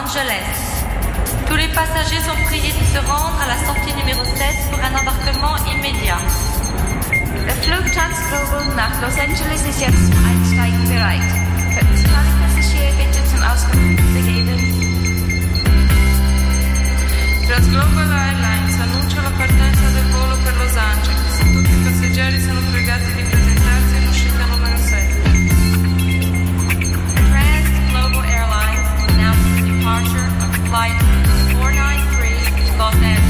Angeles. Tous les passagers sont priés de se rendre à la sortie numéro 7 pour un embarquement immédiat. Der Flugplatz Global nach Los Angeles ist jetzt Einsteigen bereit. Könnten Sie alle Passagiere bitte zum Ausgang begeben? Transglobal Airlines annuncia la partenza del volo per Los Angeles. Tutti i passeggeri sono Yeah.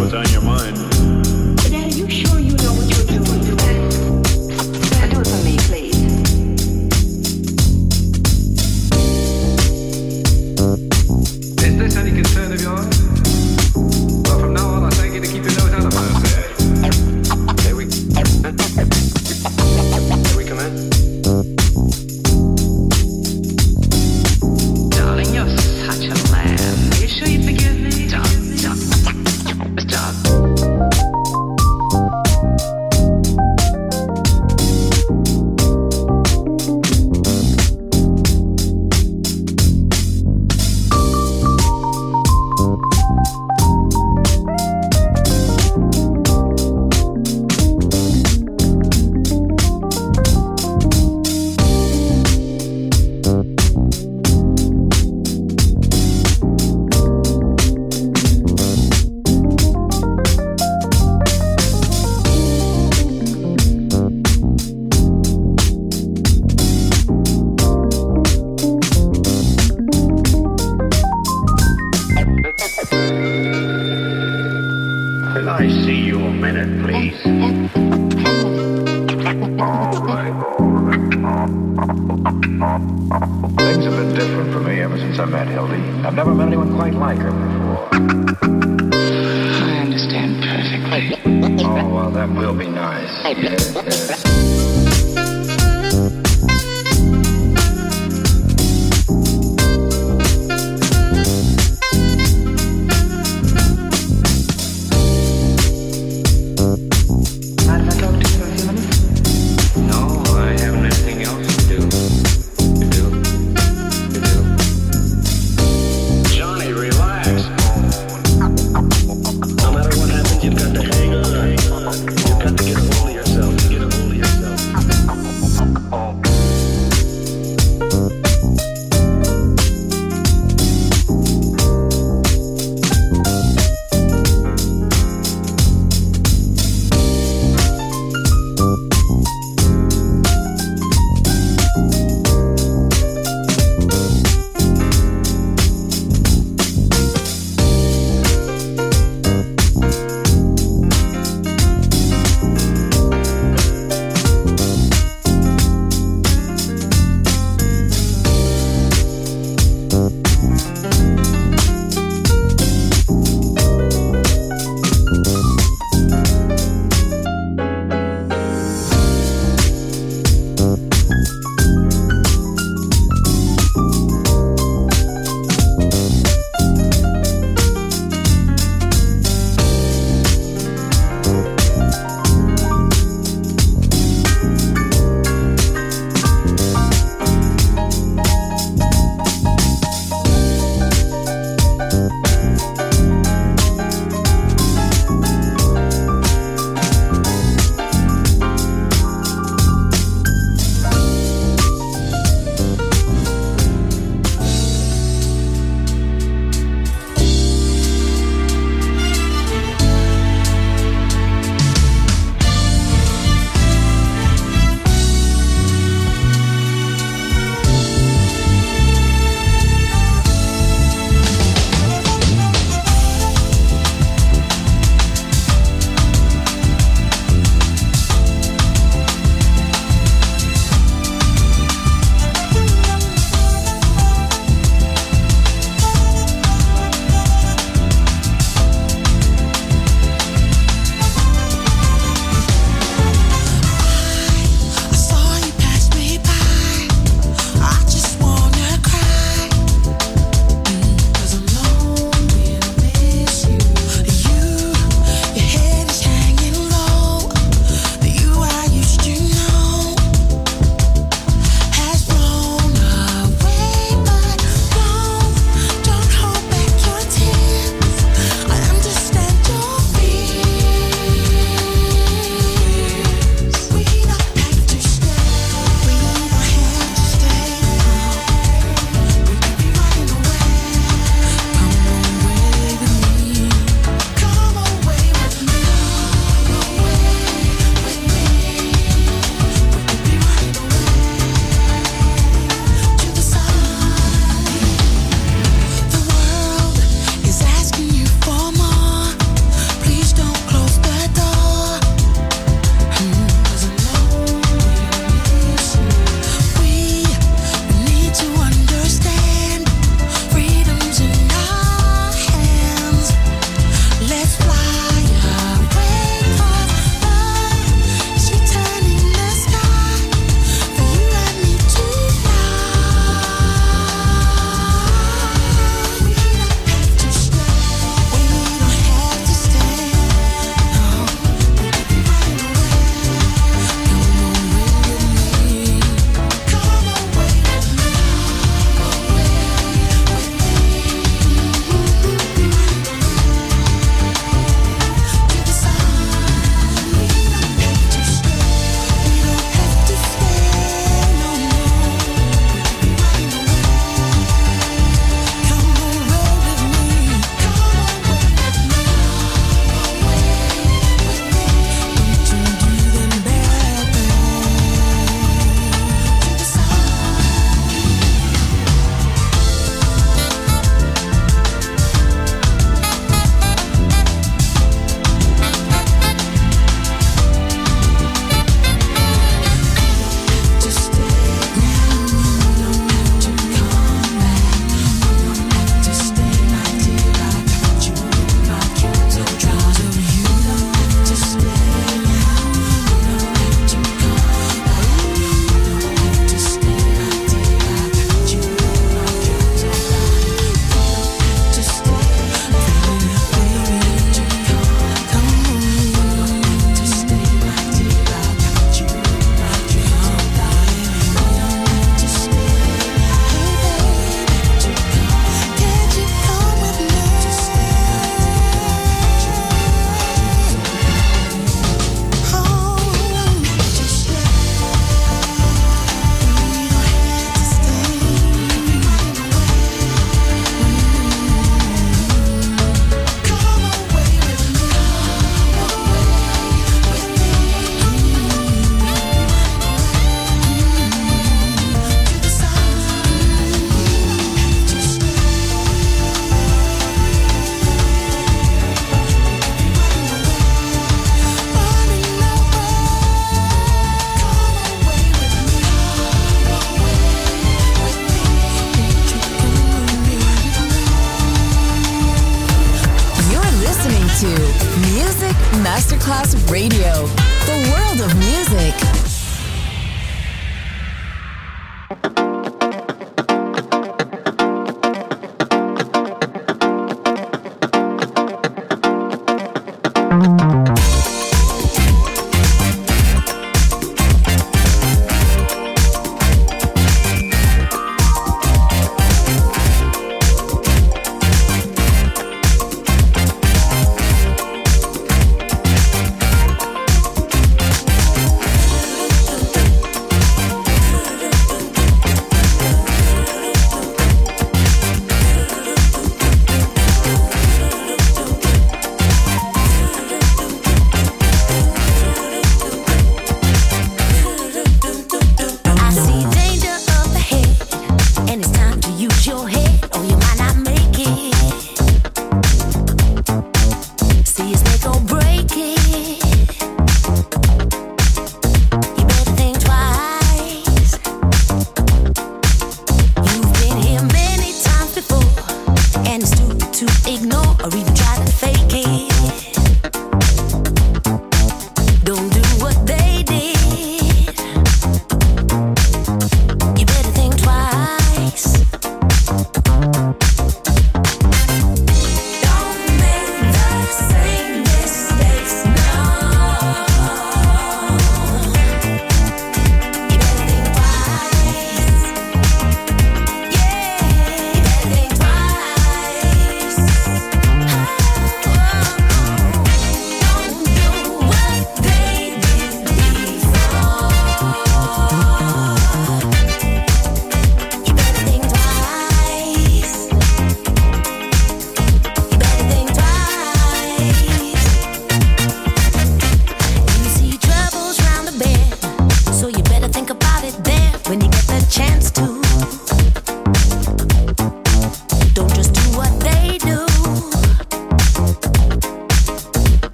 what's on your mind. But Dad, are you sure you know what's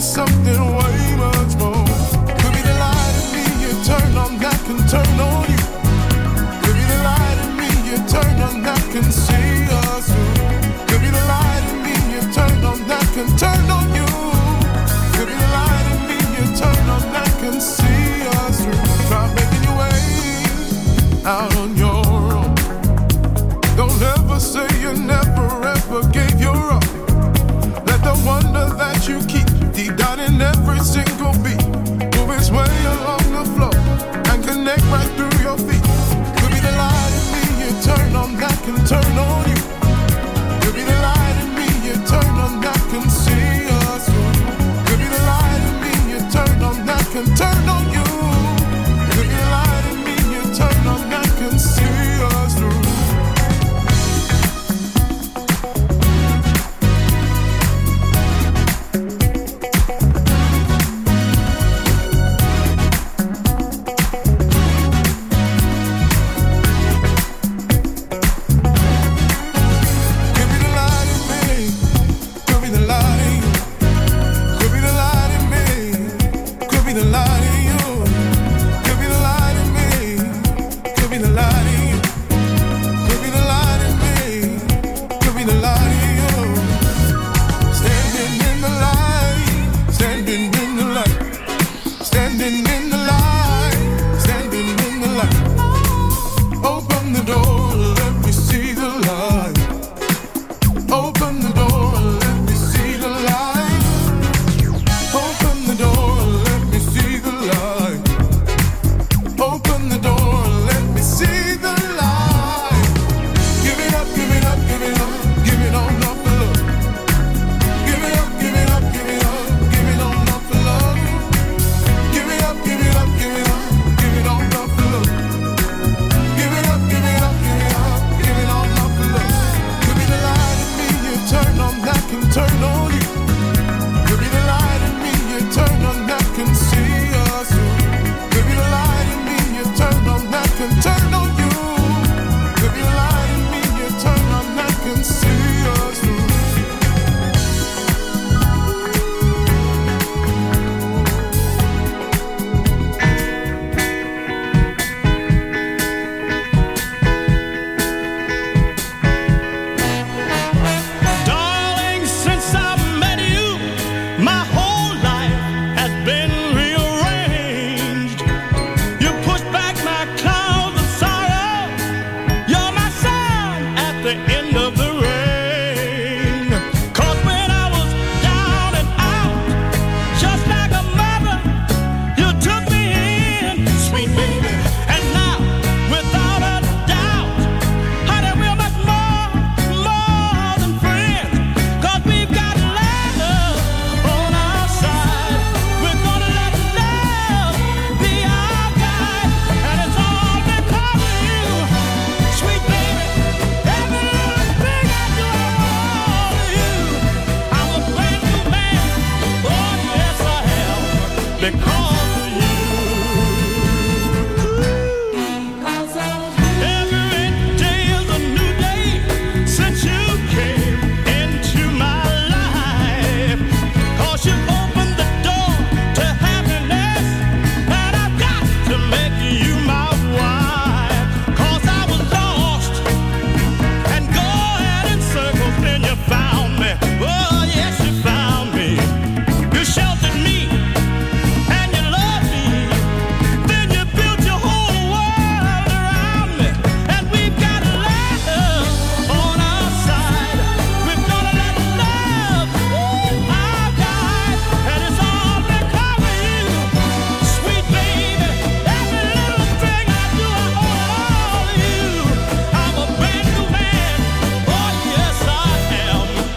is something way much more. Could be the light in me you turn on that can turn on you. Could be the light in me you turn on that can see us through. Could be the light in me you turn on that can turn on you. Could be the light in me you turn on that can see us through. Try making your way out on every single beat. Move its way along the floor and connect right through your feet. You'll be the light in me, you turn on that can turn on you. You'll be the light in me, you turn on that can see us through. You'll be the light in me, you turn on that can turn.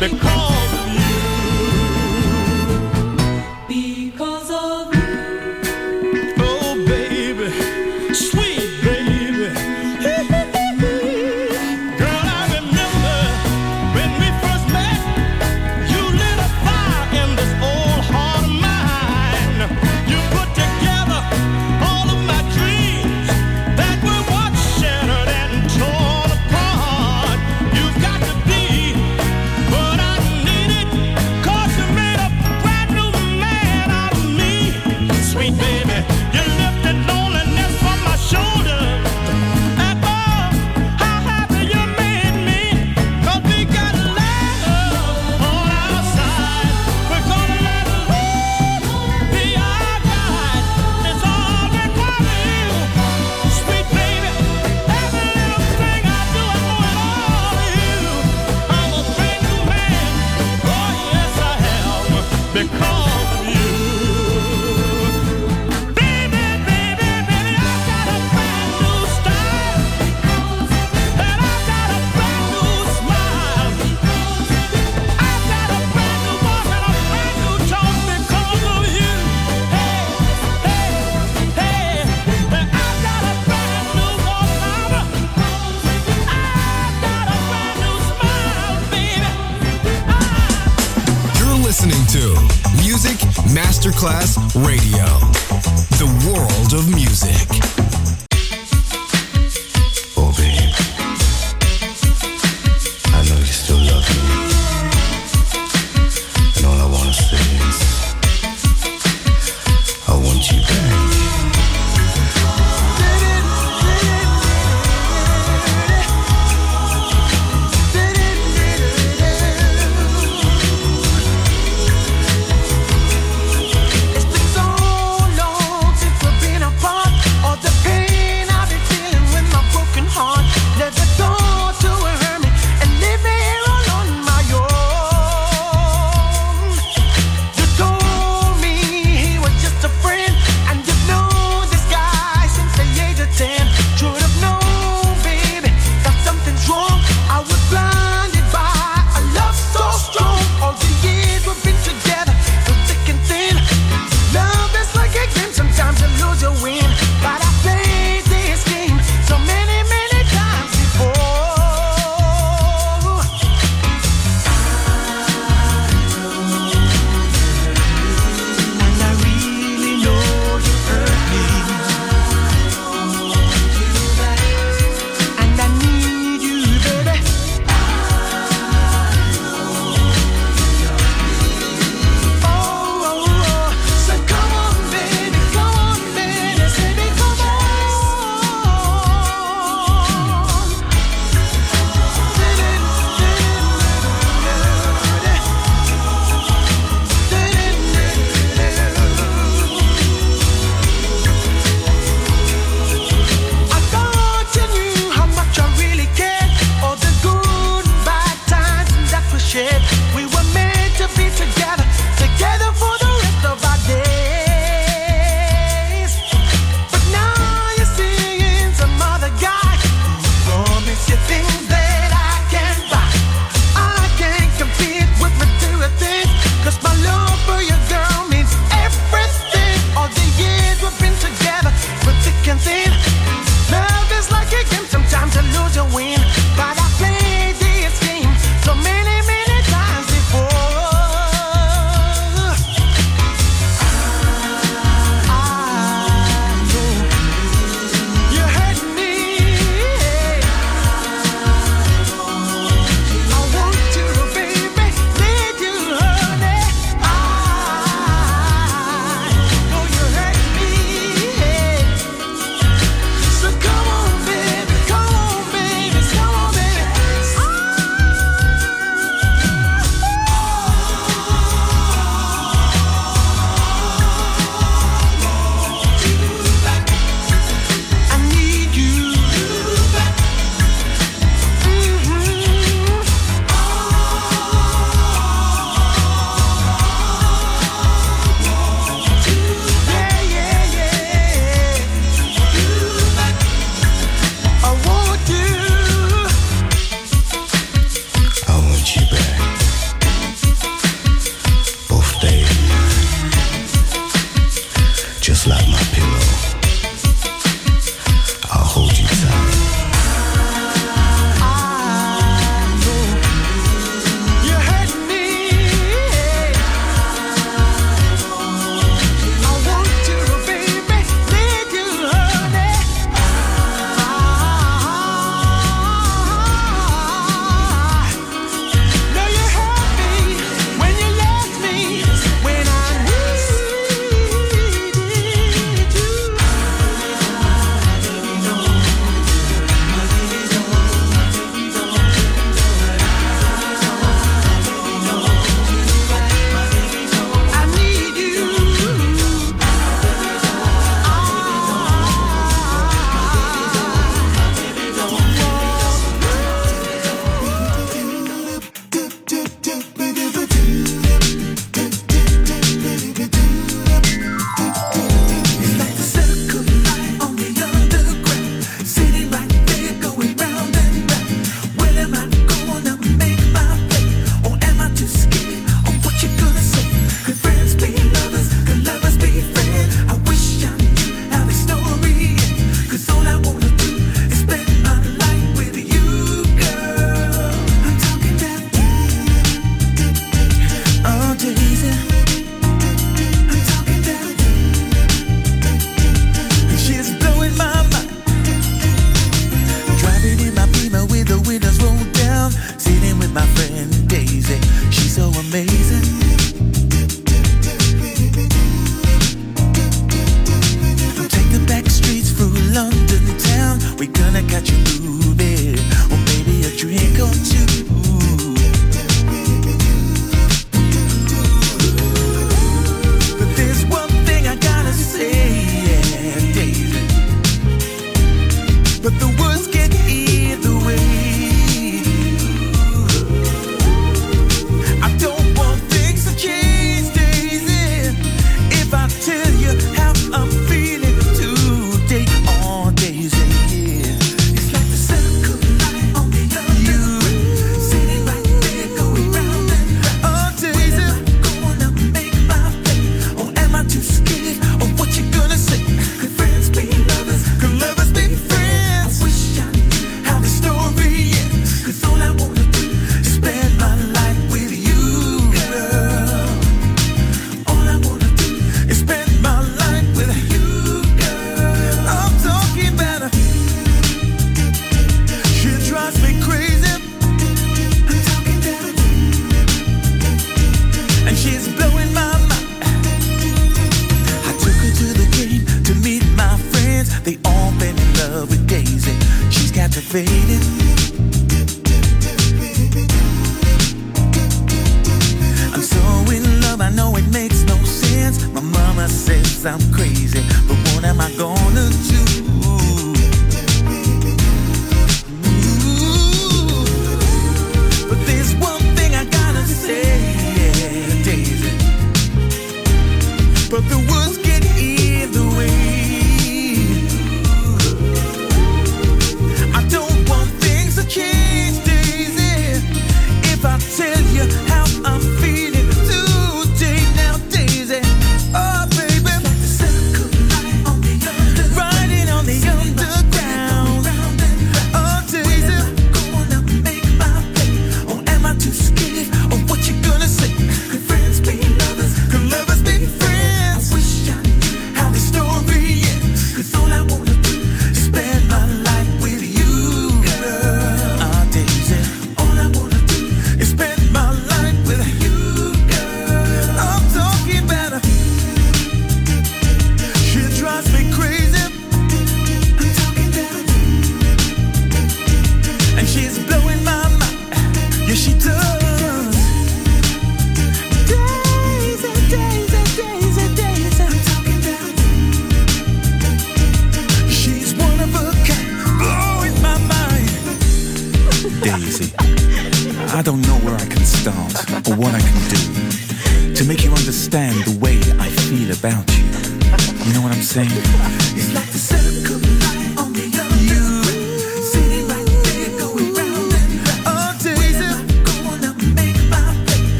The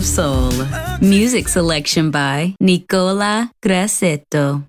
of Soul. Music selection by Nicola Grassetto.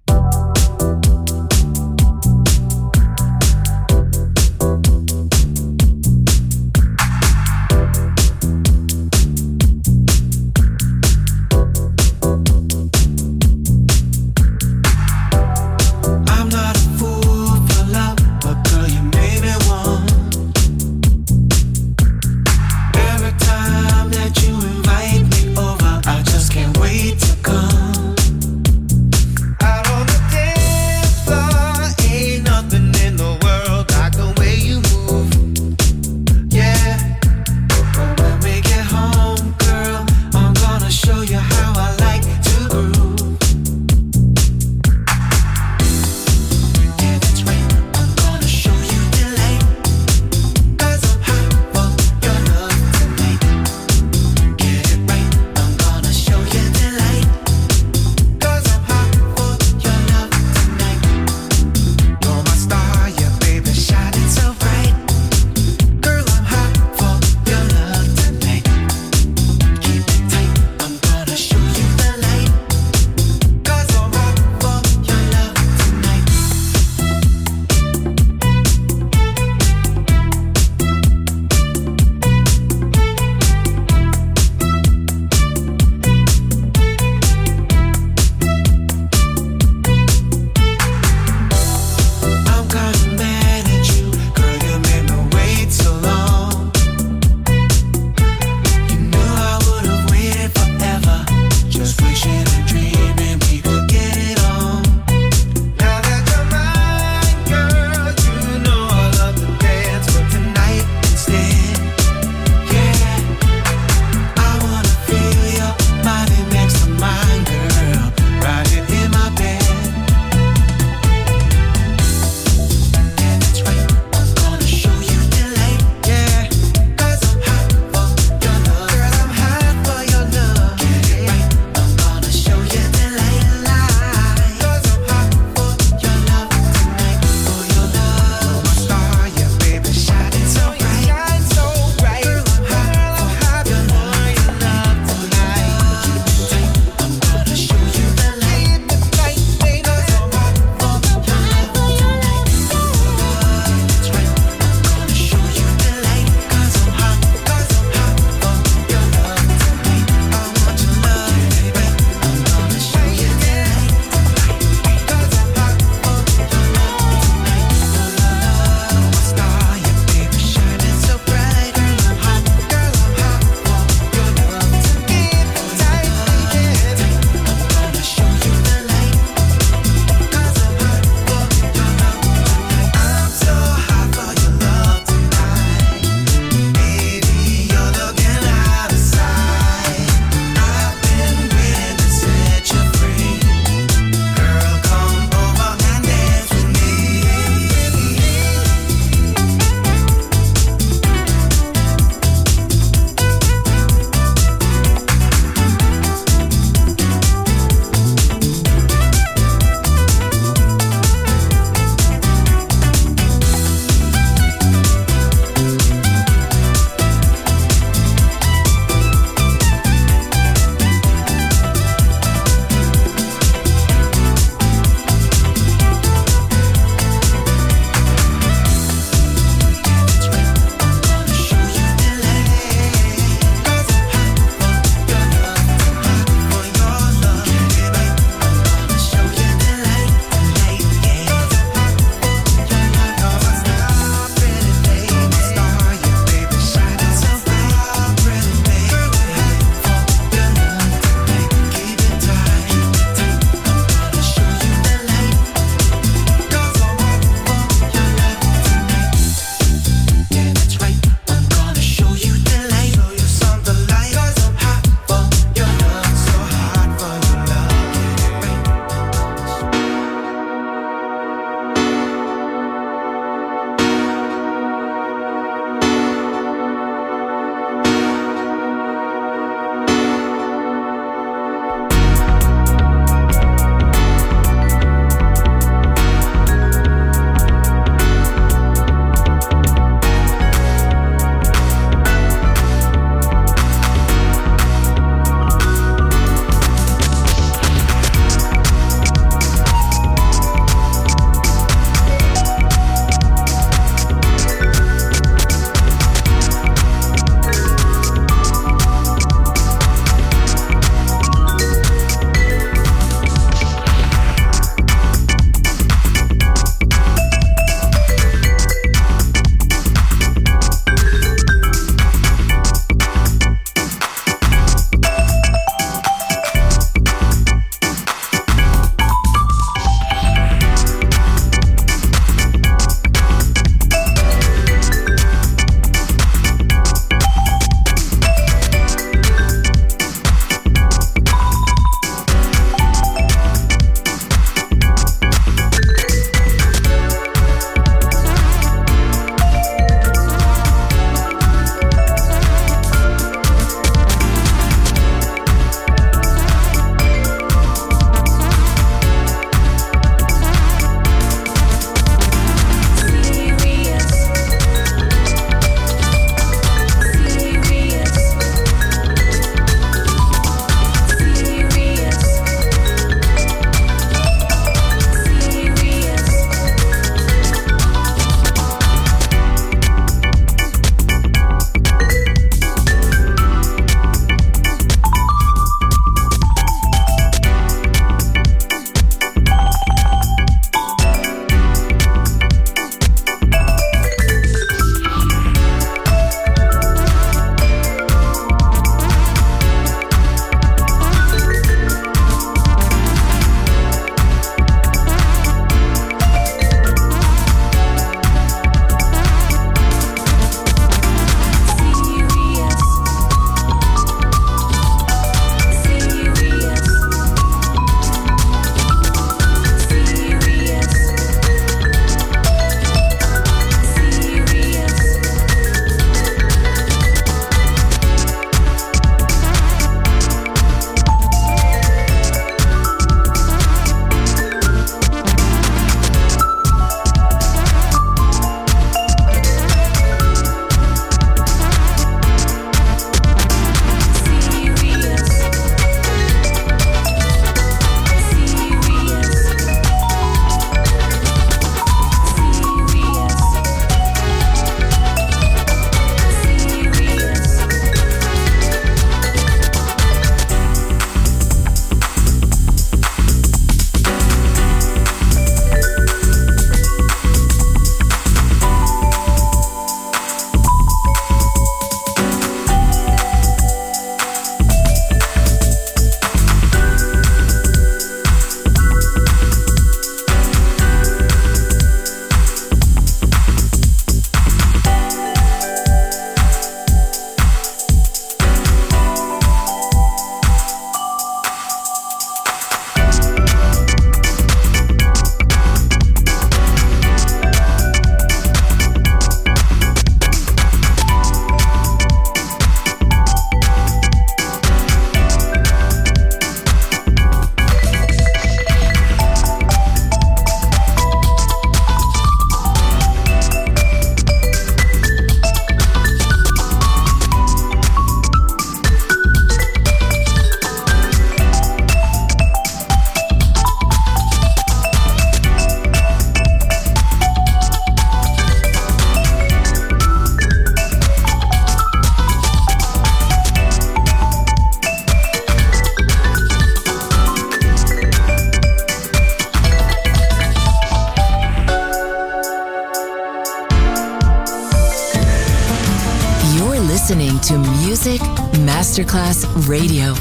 Radio,